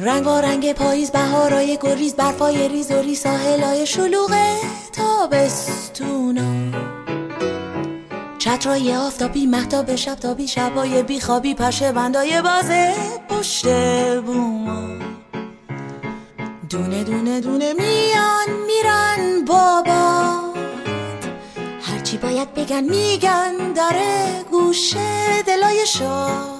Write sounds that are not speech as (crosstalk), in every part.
رنگ و رنگ پاییز بهارای گریز برفای ریز و ری ساحلای شلوغ تابستونا چترای آفتابی محتاب شبتابی شبای بیخوابی پشه بندای بازه پشت بوما دونه دونه دونه میان میرن بابا هرچی باید بگن میگن داره گوشه دلای شاد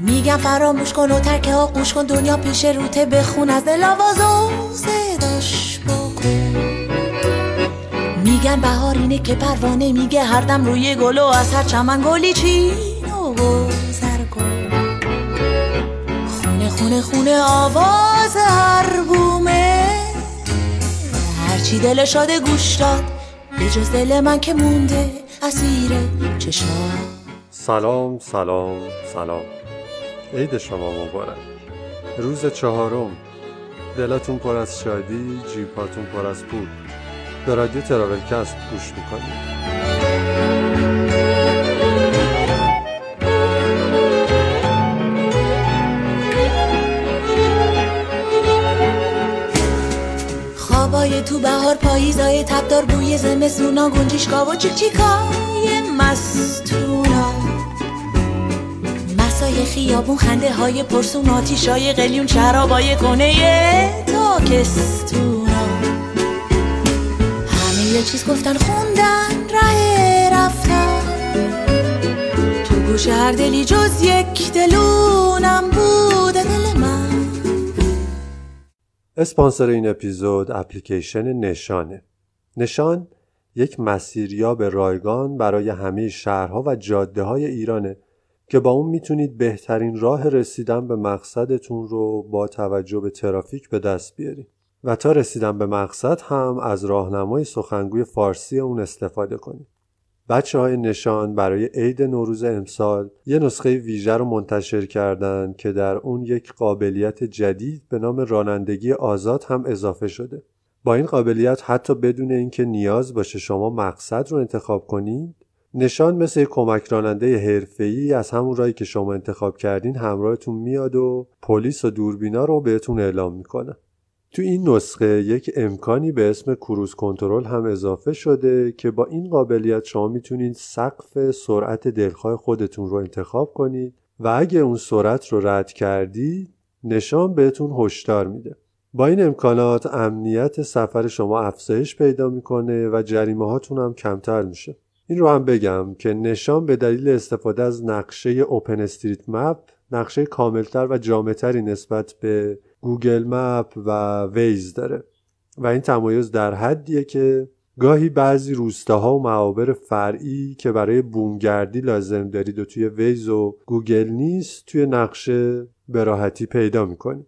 میگن فراموش کن و ترک آقوش کن دنیا پیش روته بخون از دل آواز و صداش بکن. میگن بهار اینه که پروانه میگه هر دم روی گل و از هر چمن گلی چین و گذر کن. خونه خونه خونه آواز هر بومه. هرچی دل شاده گوش داد به جز دل من که مونده اسیر چشم سلام سلام سلام. عید شما مبارک. روز چهارم. دلتون پر از شادی جیباتون پر از پول. به رادیو تراولکست گوش می‌کنید. خوابای تو بهار پاییزای تبدار بوی زمستونا گنجیشکا و چیک چیکای مسای خیابون خنده های پرسون آتیشای قلیون شرابای کنه تاکستونا. همه یه چیز گفتن خوندن ره رفتن. تو گوش هر دلی جز یک دلونم بوده دل من. اسپانسر این اپیزود اپلیکیشن نشانه. نشان یک مسیریاب رایگان برای همه شهرها و جاده های ایرانه. که با اون می‌تونید بهترین راه رسیدن به مقصدتون رو با توجه به ترافیک به دست بیارید و تا رسیدن به مقصد هم از راهنمای سخنگوی فارسی اون استفاده کنید بچه های نشان برای عید نوروز امسال یه نسخه ویژه رو منتشر کردند که در اون یک قابلیت جدید به نام رانندگی آزاد هم اضافه شده. با این قابلیت حتی بدون اینکه نیاز باشه شما مقصد رو انتخاب کنید نشان مثل کمک راننده حرفه‌ای از همون راهی که شما انتخاب کردین همراهتون میاد و پلیس و دوربینا رو بهتون اعلام می‌کنه. تو این نسخه یک امکانی به اسم کروز کنترل هم اضافه شده که با این قابلیت شما می‌تونید سقف سرعت دلخواه خودتون رو انتخاب کنید و اگه اون سرعت رو رد کردید نشان بهتون هشدار میده با این امکانات امنیت سفر شما افزایش پیدا می‌کنه و جریمه هاتون هم کمتر میشه این رو هم بگم که نشان به دلیل استفاده از نقشه OpenStreetMap نقشه کاملتر و جامعتری نسبت به Google Map و Waze داره. و این تمایز در حدیه که گاهی بعضی روستاها و معابر فرعی که برای بومگردی لازم دارید و توی Waze و گوگل نیست توی نقشه به راحتی پیدا می‌کنید.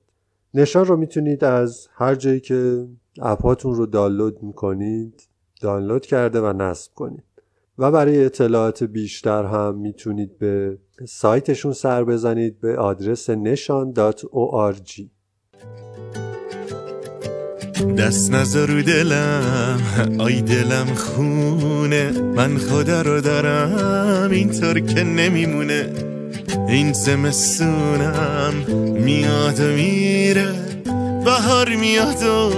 نشان رو می‌تونید از هر جایی که اپاتون رو دانلود می‌کنید دانلود کرده و نصب کنید. و برای اطلاعات بیشتر هم می‌تونید به سایتشون سر بزنید به آدرس نشان.org دست نزار رو دلم آی دلم خونه من خدا رو دارم اینطور که نمیمونه. این زمستونم میاد و میره بهار میاد و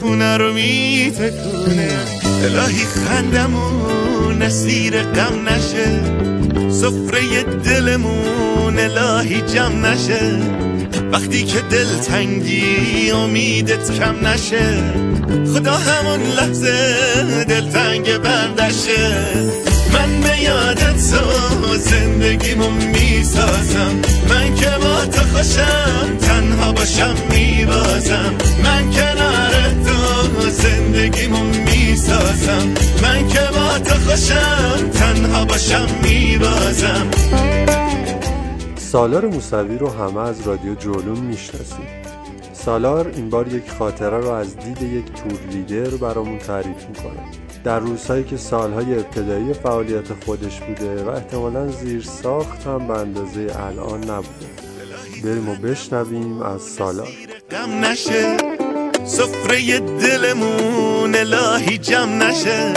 خونه رو میتکونه. الهی خندمون اسیر غم نشه. سفره دلمون الهی جمع نشه. وقتی که دل تنگی امیدت کم نشه. خدا همون لحظه دل تنگ بردشه. من به یادت تو زندگیمو می‌سازم. من که با تو خوشم تنها باشم میبازم. من کنار تو زندگیمو می‌سازم. من که با تو خوشم تنها باشم میبازم. سالار موسوی رو همه از رادیو جولون می‌شناسید. سالار این بار یک خاطره رو از دید یک تور لیدر برامون تعریف می‌کنه. در روزهایی که سالهای ابتدایی فعالیت خودش بوده و احتمالا زیر ساخت هم به اندازه الان نبوده. بریم و بشنویم از سالار. غم نشه سفره دلمون الهی جمع نشه.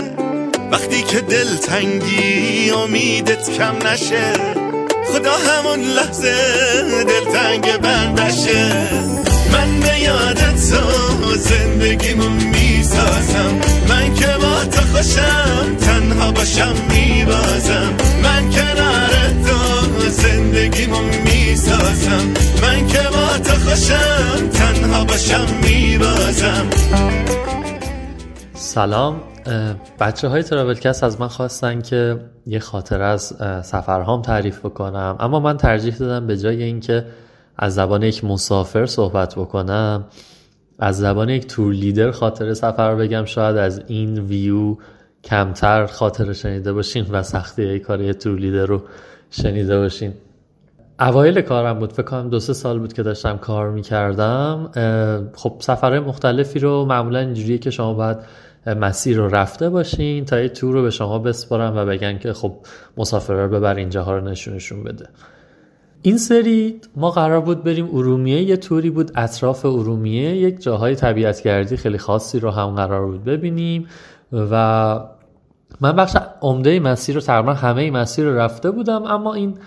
وقتی که دل تنگی امیدت کم نشه. خدا همون لحظه دلتنگ بندشه من به یادت تو زندگیمو می‌سازم. من که با تو خوشم تنها باشم میبازم. من کنار تو زندگیمو می‌سازم. من که با تو خوشم تنها باشم میبازم. سلام. بچه های ترابلکست از من خواستن که یه خاطر از سفرهام تعریف بکنم. اما من ترجیح دادم به جای اینکه از زبان یک مسافر صحبت بکنم. از زبان یک تور لیدر خاطر سفر بگم. شاید از این ویو کمتر خاطر شنیده باشین و سختی کار تور لیدر رو شنیده باشین. اوایل کارم بود. فکر کنم دو سه سال بود که داشتم کار می‌کردم. خب سفرهای مختلفی رو معمولا اینجوریه که شما باید مسیر رو رفته باشین تا یه تور رو به شما بسپارن و بگن که خب مسافرها رو ببر اینجاها رو نشونشون بده. این سری ما قرار بود بریم ارومیه یه توری بود اطراف ارومیه یک جاهای طبیعتگردی خیلی خاصی رو هم قرار بود ببینیم و من بخش عمده مسیر رو تقریبا همه مسیر رو رفته بودم اما این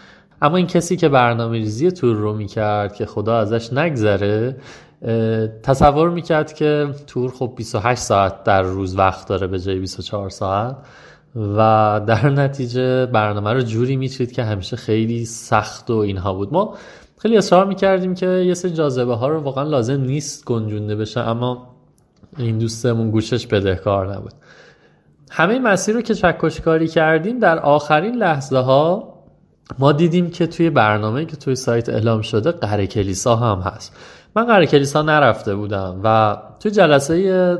اما این کسی که برنامه ریزی تور رو می‌کرد که خدا ازش نگذره تصور می‌کرد که تور خب 28 ساعت در روز وقت داره به جای 24 ساعت. و در نتیجه برنامه رو جوری میچید که همیشه خیلی سخت و اینها بود. ما خیلی اصرار می‌کردیم که یه سری جاذبه ها رو واقعا لازم نیست گنجونده بشه اما این دوستمون گوشش بدهکار نبود. همه مسیر رو که چکش کاری کردیم در آخرین لحظه ها ما دیدیم که توی برنامه که توی سایت اعلام شده قره کلیسا هم هست. من قره کلیسا نرفته بودم و توی جلسه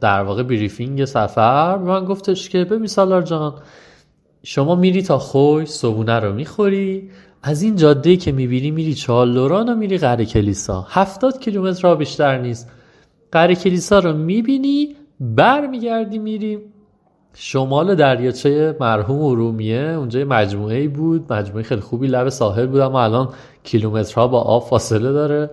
در واقع بریفینگ سفر من گفتش که ببین سالار جان شما میری تا خوش صبونه رو می‌خوری از این جاده که می‌بینی میری چالوران و میری قره کلیسا. هفتاد کیلومتر را بیشتر نیست. قره کلیسا رو می‌بینی برمیگردی میری. شمال دریاچه مرحوم ارومیه اونجا مجموعه ای بود. مجموعه خیلی خوبی لب ساحل بود اما الان کیلومترها با آب فاصله داره.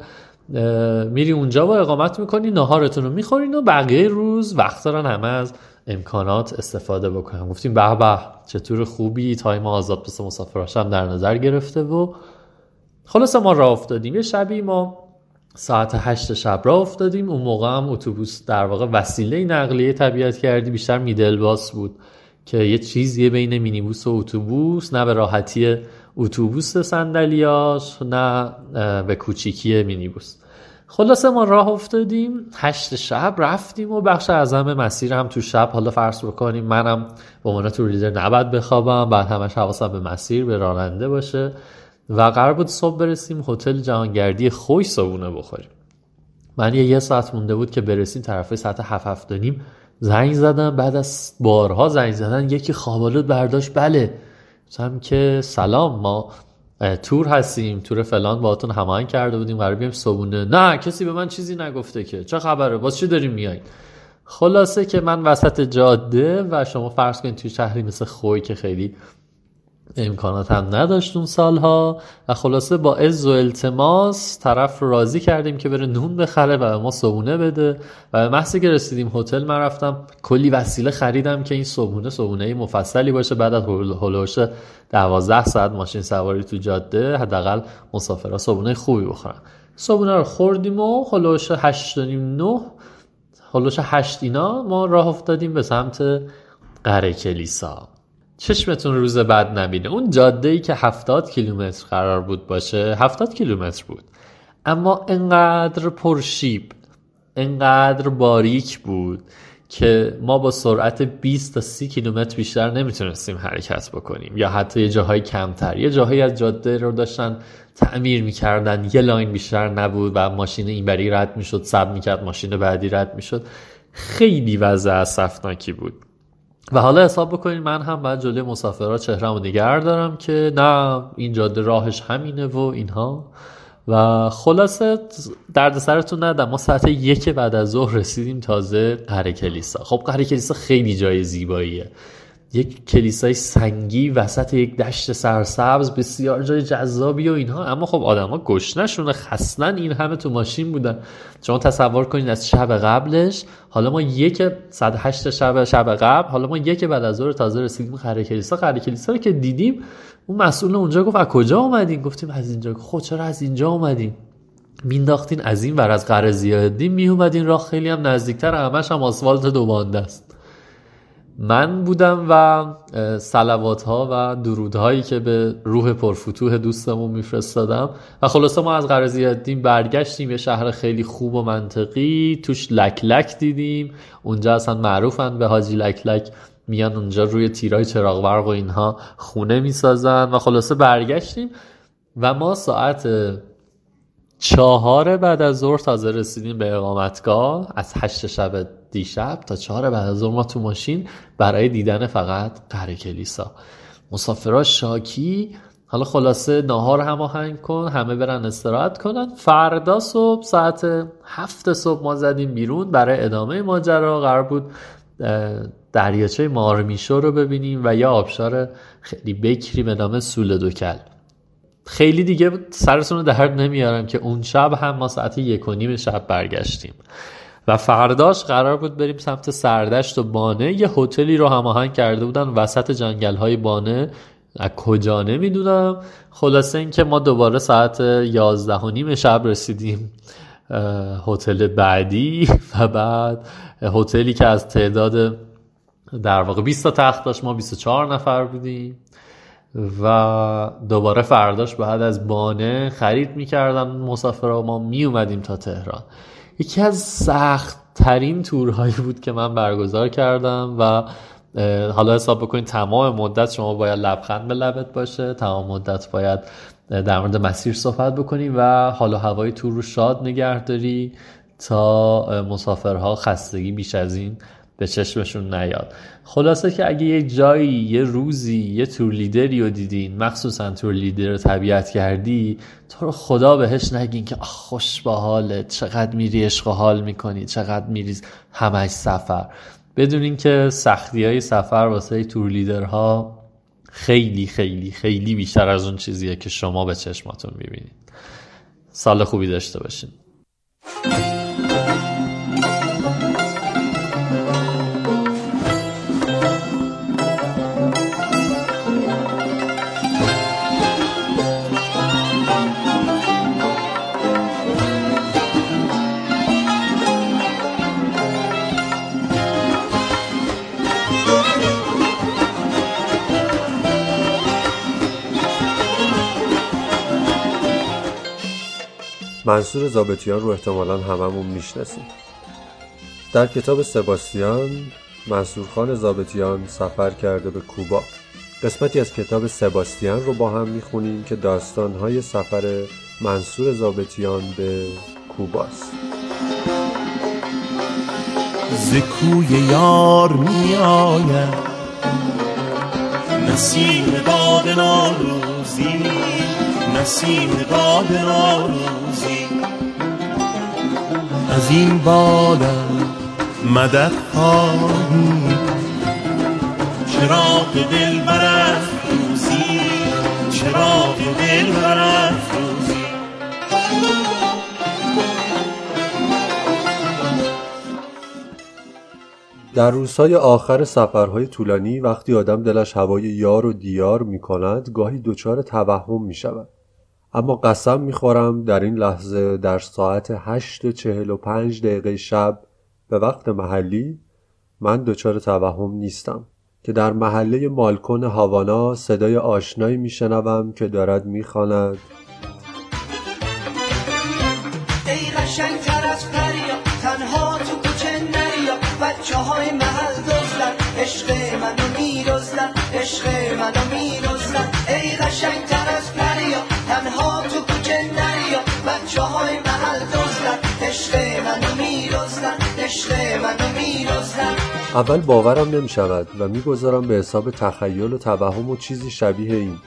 میری اونجا با اقامت می‌کنی نهارتون رو می‌خورین و بقیه روز وقت دارن همه از امکانات استفاده بکنن. گفتیم به به چه تور خوبی time آزاد واسه مسافراش هم در نظر گرفته و خلاصه ما راه افتادیم. یه شبی ما ساعت هشت شب راه افتادیم. اون موقع هم اتوبوس در واقع وسیله نقلیه طبیعت گردی. بیشتر middle bus بود که یه چیزیه بین مینیبوس و اتوبوس نه به راحتی اتوبوس صندلیاش نه به کوچیکی مینیبوس. خلاصه ما راه افتادیم هشت شب رفتیم و بخش اعظم مسیر هم تو شب. حالا فرض بکنیم منم به عنوان تو لیدر نباید بخوابم بعد همش حواسم به مسیر به راننده باشه و قرار بود صبح برسیم هتل جهانگردی خوش صبونه بخوریم. من یه, یه ساعت مونده بود که برسیم طرف ساعت هفت هفت زنگ زدم بعد از بارها زنگ زدن یکی خوابالود برداشت. بله گفتم که سلام ما تور هستیم. تور فلان باهاتون هماهنگ کرده بودیم قرار بیایم صبونه نه کسی به من چیزی نگفته که. چه خبره؟ باز چی داریم میایین؟ خلاصه که من وسط جاده و شما فرض کنید توی شهری مثل خوی که خیلی امکانات هم نداشت اون سالها و خلاصه با عز و التماس طرف راضی کردیم که بره نون بخره و ما صبونه بده. و به محضی که رسیدیم هتل من رفتم کلی وسیله خریدم که این صبونه صبونه مفصلی باشه بعد از هلوش دوازده ساعت ماشین سواری تو جاده حداقل مسافرها صبونه خوبی بخورن. صبونه رو خوردیم و هلوش هشت نه هلوش هشت اینا ما راه افتادیم به سمت قره کلیسا. چشمتون روز بعد نبینه. اون جاده ای که هفتاد کیلومتر قرار بود باشه هفتاد کیلومتر بود. اما انقدر پرشیب انقدر باریک بود که ما با سرعت 20 تا 30 کیلومتر بیشتر نمی‌تونستیم حرکت بکنیم. یا حتی یه جاهای کمتر. یه جاهایی از جاده رو داشتن تعمیر می‌کردن. یه لاین بیشتر نبود و ماشین اینوری رد می‌شد سب می‌کرد ماشین بعدی رد می‌شد. خیلی وضع اسفناکی بود. و حالا حساب بکنید من هم باید جلوی مسافرها چهرم و نگر دارم که نه این جاده راهش همینه و اینها. و خلاصه درد سرتون ندم. ما ساعت یک بعد از ظهر رسیدیم تازه قره کلیسا. خب قره کلیسا خیلی جای زیباییه. یک کلیسای سنگی وسط یک دشت سرسبز بسیار جای جذابی و اینها. اما خب آدما گشنشون خستن این همه تو ماشین بودن. شما تصور کنید از شب قبلش حالا ما یک 108 شب شب قبل حالا ما یک بعد از ظهر تازه رسیدیم قره کلیسا. قره کلیسا رو که دیدیم اون مسئول اونجا گفت از کجا اومدین؟ گفتیم از اینجا. خب چرا از اینجا اومدین؟ مینداختین از این ور از قره زیادین می اومدین راه خیلی هم نزدیکتر همش هم آسفالت دو است. من بودم و سلوات ها و درود هایی که به روح پرفتوه دوستمون میفرستادم. و خلاصه ما از قرضی دیم برگشتیم یه شهر خیلی خوب و منطقی توش لک لک دیدیم. اونجا اصلا معروفن به حاجی لک لک میان اونجا روی تیرای چراغ برق و اینها خونه می‌سازن. و خلاصه برگشتیم و ما ساعت چهار بعد از ظهر تازه رسیدیم به اقامتگاه. از هشت شب دیشب تا چهار بعد از ظهر ما تو ماشین برای دیدن فقط قره کلیسا. مسافرها شاکی. حالا خلاصه ناهار هماهنگ کن همه برن استراحت کنن. فردا صبح ساعت هفت صبح ما زدیم بیرون. برای ادامه ماجرا قرار بود دریاچه مارمیشو رو ببینیم و یا آبشار خیلی بکری به نام سول دوکل. خیلی دیگه سرتون رو درد نمیارم که اون شب هم ما ساعت یک و نیم شب برگشتیم. و فرداش قرار بود بریم سمت سردشت و بانه. یه هتلی رو هماهنگ کرده بودن وسط جنگل های بانه. از کجا نمی‌دونم. خلاصه اینکه ما دوباره ساعت یازده و نیم شب رسیدیم هتل بعدی. (laughs) و بعد هتلی که از تعداد در واقع 20 تا تخت داشت ما 24 نفر بودیم. و دوباره فرداش بعد از بانه خرید می‌کردن مسافرها ما می اومدیم تا تهران. یکی از سخت ترین تورهایی بود که من برگزار کردم و حالا حساب بکنید تمام مدت شما باید لبخند به لبت باشه تمام مدت باید در مورد مسیر صحبت بکنی و حالا هوای تور رو شاد نگه داری تا مسافرها خستگی بیش از این به چشمشون نیاد. خلاصه که اگه یه جایی یه روزی یه تور لیدری رو دیدین مخصوصا تور لیدر طبیعت کردی تو رو خدا بهش نگین که خوش با حالت چقدر میری عشق و حال می‌کنی چقدر میری همش سفر. بدونین که سختی های سفر واسه تور لیدرها خیلی خیلی خیلی بیشتر از اون چیزیه که شما به چشماتون می‌بینید. سال خوبی داشته باشین. منصور زابتیان رو احتمالا هممون می‌شناسیم. در کتاب سباستیان منصور خان زابتیان سفر کرده به کوبا. قسمتی از کتاب سباستیان رو با هم می‌خونیم که داستانهای سفر منصور زابتیان به کوباست زکوی یار می آید نسیم باد ناروزی نسیم باد ناروزی از این بالا مدد خواهی. چراغ دل برافروزی چراغ دل برافروزی در روزهای آخر سفرهای طولانی وقتی آدم دلش هوای یار و دیار می کند گاهی دچار توهم می شود اما قسم می‌خورم در این لحظه در ساعت هشت و چهل و پنج دقیقه شب به وقت محلی من دچار توهم نیستم که در محله مالکن هاوانا صدای آشنایی میشنوم که دارد می‌خواند. ای تنها تو عشق منو میرزدن عشق منو میرزدن تنها تو کوچه نریا بچه های محل دزدن. عشق منو میرزدن عشق منو اول باورم نمی شود و می‌گذارم به حساب تخیل و توهم و چیزی شبیه این.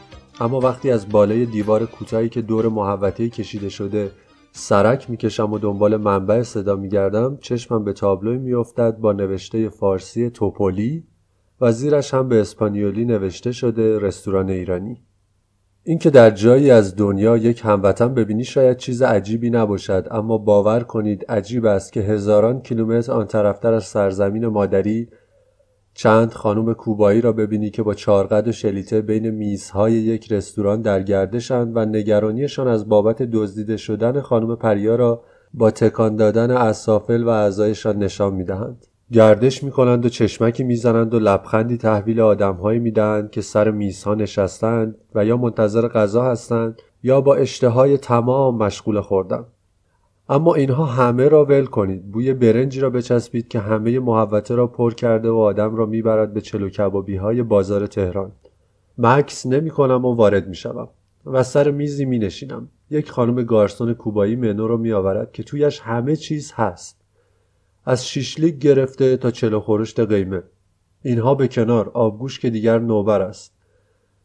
اما وقتی از بالای دیوار کوتاهی که دور محوطه کشیده شده سرک می‌کشم و دنبال منبع صدا میگردم چشمم به تابلوی میافتد با نوشته فارسی توپولی و زیرش هم به اسپانیولی نوشته شده رستوران ایرانی. اینکه در جایی از دنیا یک هموطن ببینی شاید چیز عجیبی نباشد اما باور کنید عجیب است که هزاران کیلومتر آن طرفتر از سرزمین مادری چند خانم کوبایی را ببینی که با چارقد و شلیته بین میزهای یک رستوران در گردشند و نگرانیشان از بابت دزدیده شدن خانم پریا را با تکان دادن اسافل و اعضایشان نشان می‌دهند. گردش می‌کنند و چشمکی می‌زنند و لبخندی تحویل آدمهایی می‌دهند که سر میزها نشستند و یا منتظر غذا هستند یا با اشتهای تمام مشغول خوردن. اما اینها همه را ول کنید. بوی برنجی را بچسبید که همه محوطه را پر کرده و آدم را می‌برد به چلو کبابی های بازار تهران. مکس نمی کنم و وارد می شوم و سر میزی می نشینم یک خانم گارسون کوبایی منو رو می آورد که تویش همه چیز هست. از شیشلیک گرفته تا چلو خورشت قیمه. اینها به کنار آبگوش که دیگر نوبر است.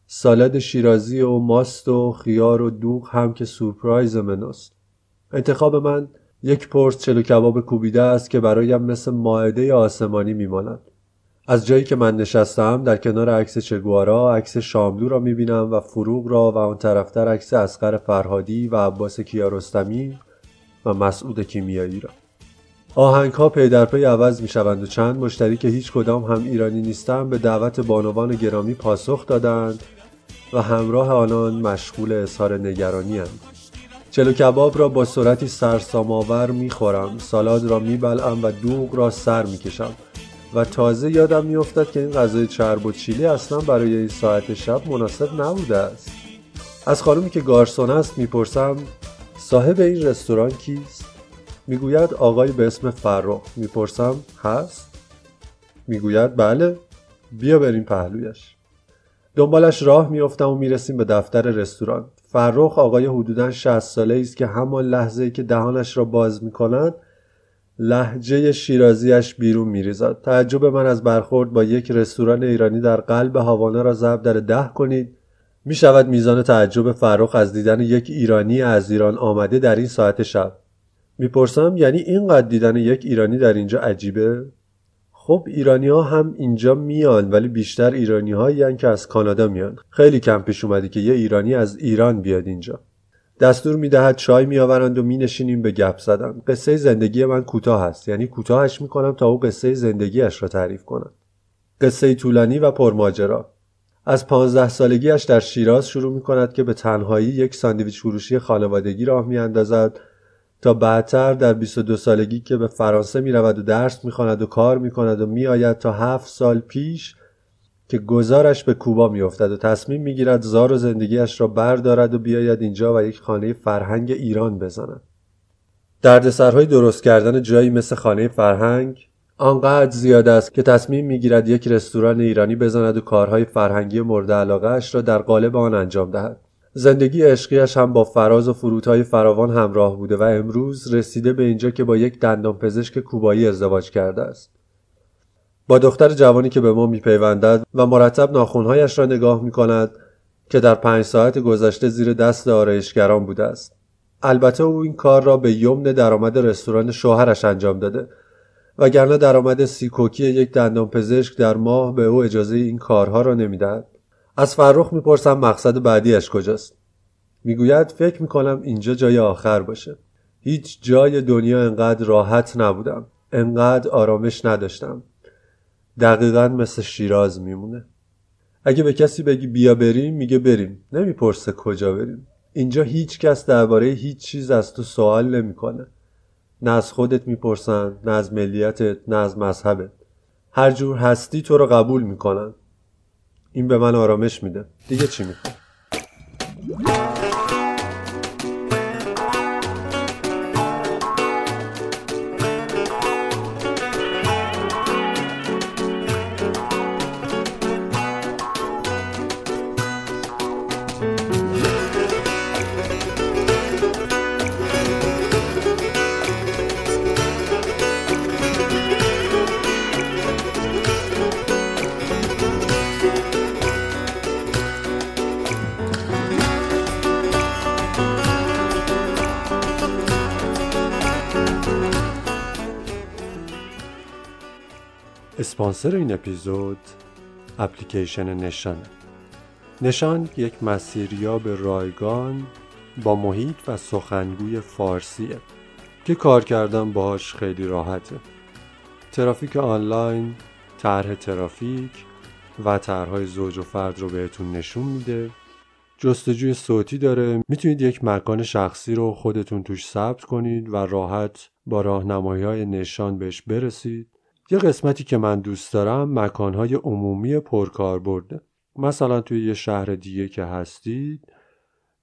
سالاد شیرازی و ماست و خیار و دوغ هم که سورپرایز منوست انتخاب من یک پرس چلو کباب کوبیده است که برایم مثل ماعده آسمانی میماند. از جایی که من نشستم در کنار عکس چگوارا عکس شاملو را می‌بینم و فروغ را و آن طرفتر عکس اسقر فرهادی و عباس کیارستمی و مسعود کیمیایی را. آهنگ ها پی در پی عوض می شوند و چند مشتری که هیچ کدام هم ایرانی نیستند به دعوت بانوان گرامی پاسخ دادند و همراه آنان مشغول اظهار نگرانی هند. چلو کباب را با سرعتی سرسام‌آور می‌خورم سالاد را میبلعم و دوغ را سر می‌کشم. و تازه یادم میافتد که این غذای چرب و چیلی اصلا برای این ساعت شب مناسب نبوده است. از خانمی که گارسون است می‌پرسم صاحب این رستوران کیست؟ می‌گوید آقای به اسم فرخ. می‌پرسم هست؟ می‌گوید بله. بیا بریم پهلویش. دنبالش راه میافتم و می‌رسیم به دفتر رستوران. فرخ آقای حدودا 60 ساله است که همان لحظه که دهانش را باز می کند لحجه شیرازیش بیرون میریزد. تعجب من از برخورد با یک رستوران ایرانی در قلب هاوانا را ضرب در ده کنید. می شود میزان تعجب فرخ از دیدن یک ایرانی از ایران آمده در این ساعت شب. می‌پرسم یعنی اینقدر دیدن یک ایرانی در اینجا عجیبه؟ خب ایرانی ها هم اینجا میان ولی بیشتر ایرانی هایی که از کانادا میان. خیلی کم پیش اومده که یه ایرانی از ایران بیاد اینجا. دستور می‌دهد چای میآورند و مینشینیم به گپ زدن. قصه زندگی من کوتاه است یعنی کوتاهش می‌کنم تا او قصه زندگیش را تعریف کنم قصه طولانی و پرماجرا. از پانزده سالگیش در شیراز شروع می کند که به تنهایی یک ساندویچ فروشی خانوادگی راه میاندازد. تا بعدتر در 22 سالگی که به فرانسه می رود و درس می و کار می کند و می آید تا هفت سال پیش که گزارش به کوبا می افتد و تصمیم می گیرد زار و زندگیش را بردارد و بیاید اینجا و یک خانه فرهنگ ایران بزند. دردسرهای درست کردن جایی مثل خانه فرهنگ آنقدر زیاد است که تصمیم می‌گیرد یک رستوران ایرانی بزند و کارهای فرهنگی مورد علاقه اش را در قالب آن انجام دهد. زندگی عشقیش هم با فراز و فرودهای فراوان همراه بوده و امروز رسیده به اینجا که با یک پزشک کوبایی ازدواج کرده است. با دختر جوانی که به ما میپیوندد و مرتب ناخونهایش را نگاه می کند که در پنج ساعت گذشته زیر دست آرایشگران بوده است. البته او این کار را به یمن درآمد رستوران شوهرش انجام داده وگرنه درآمد سیکوکی یک پزشک در ماه به او اجازه این کارها را نمی‌دهد. از فرخ می‌پرسم مقصد بعدیش کجاست. می‌گوید فکر می‌کنم اینجا جای آخر باشه. هیچ جای دنیا انقدر راحت نبودم. انقدر آرامش نداشتم. دقیقا مثل شیراز میمونه. اگه به کسی بگی بیا بریم میگه بریم. نمی‌پرسه کجا بریم. اینجا هیچ کس درباره هیچ چیز از تو سوال نمی‌کنه. نه از خودت می‌پرسن نه از ملیتت نه از مذهبت. هر جور هستی تو رو قبول می‌کنن. این به من آرامش میده. دیگه چی می‌خوام؟ اسپانسر این اپیزود اپلیکیشن نشانه نشان یک مسیریاب رایگان با محیط و سخنگوی فارسیه که کار کردن باهاش خیلی راحته. ترافیک آنلاین طرح ترافیک و طرحهای زوج و فرد رو بهتون نشون میده. جستجوی صوتی داره. می‌تونید یک مکان شخصی رو خودتون توش ثبت کنید و راحت با راهنمایی های نشان بهش برسید. یه قسمتی که من دوست دارم مکانهای عمومی پرکاربرده مثلا توی یه شهر دیگه که هستید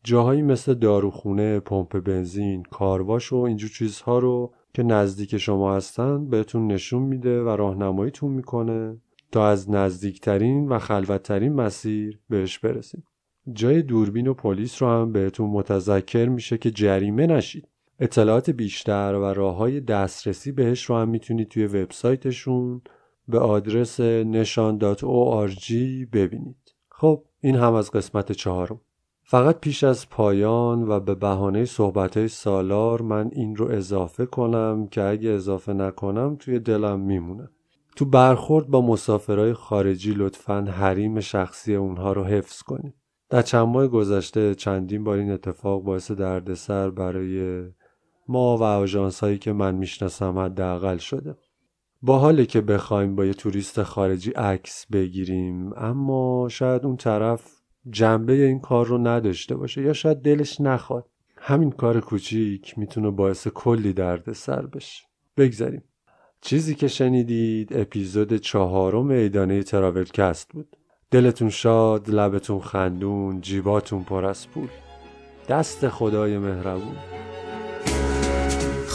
جاهایی مثل داروخونه، پمپ بنزین، کارواش و اینجور چیزها رو که نزدیک شما هستن بهتون نشون میده و راهنماییتون می‌کنه تا از نزدیکترین و خلوتترین مسیر بهش برسید. جای دوربین و پلیس رو هم بهتون متذکر میشه که جریمه نشید. اطلاعات بیشتر و راه های دسترسی بهش رو هم می‌تونید توی وبسایتشون به آدرس نشان.org ببینید. خب این هم از قسمت چهارم. فقط پیش از پایان و به بهانه صحبت سالار من این رو اضافه کنم که اگه اضافه نکنم توی دلم میمونه. تو برخورد با مسافرهای خارجی لطفا حریم شخصی اونها رو حفظ کنید. در چند ماه گذشته چندین بار این اتفاق باعث دردسر برای ما و آژانس هایی که من می‌شناسم حداقل شده. با حالی که بخوایم با یه توریست خارجی عکس بگیریم اما شاید اون طرف جنبه این کار رو نداشته باشه یا شاید دلش نخواد. همین کار کوچیک می‌تونه باعث کلی درد سر بشه. بگذاریم. چیزی که شنیدید اپیزود چهارم ایدانه تراول کست بود. دلتون شاد لبتون خندون جیباتون پر از پول. دست خدای مهربون.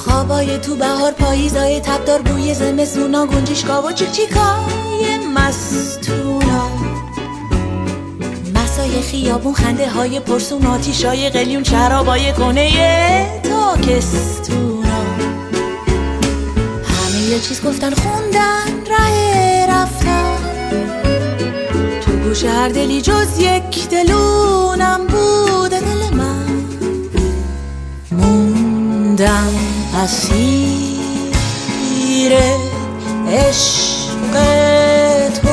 خوابای تو بهار پاییزای تبدار بوی زمستونا گنجشگاه و چیکای مستونا. مسای خیابون خنده های پرسون آتیشای قلیون شرابای کنه تاکستونا. همه یه چیز گفتن خوندن ره رفتن. تو گوش هر دلی جز یک دلونم بوده دل من موندم. اسیر عشق تو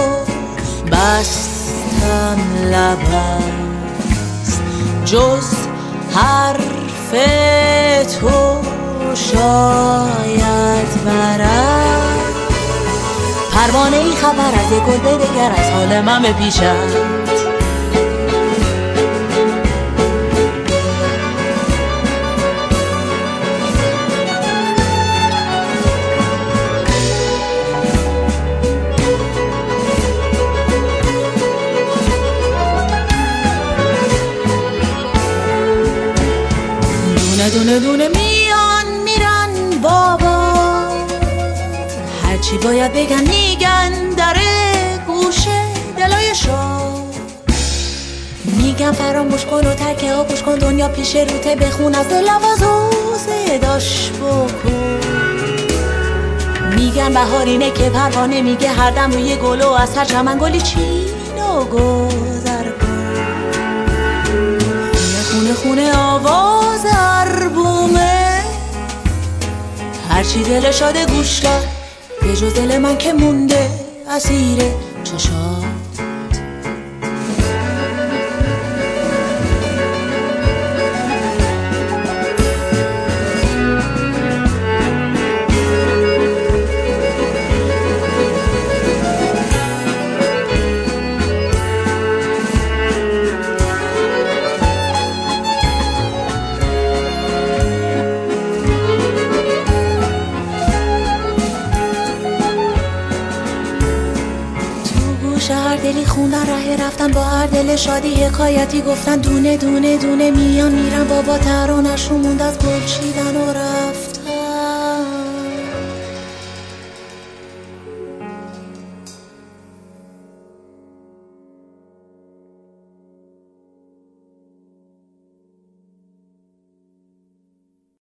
بستم لبست جز حرف تو شاید برم پروانه ای خبر از یک گل دگر از حال من بپیشد دونه دونه میان میرن بابا. هرچی باید بگن میگن داره گوشه دلای شاد میگم فراموش کن و ترکه ها کن دنیا پیش روته بخون از دل و صداش بکن. میگن بهارینه که پروانه میگه هر دم روی گل و از هر چمن گلی چین و گذر خونه آواز عربومه هرچی دل شاده گوش داد به جز دل من که مونده اسیر چشات شادی حکایتی گفتن دونه دونه دونه میان میرن. بابا ترانش رو موند از گل چیدن و رفت.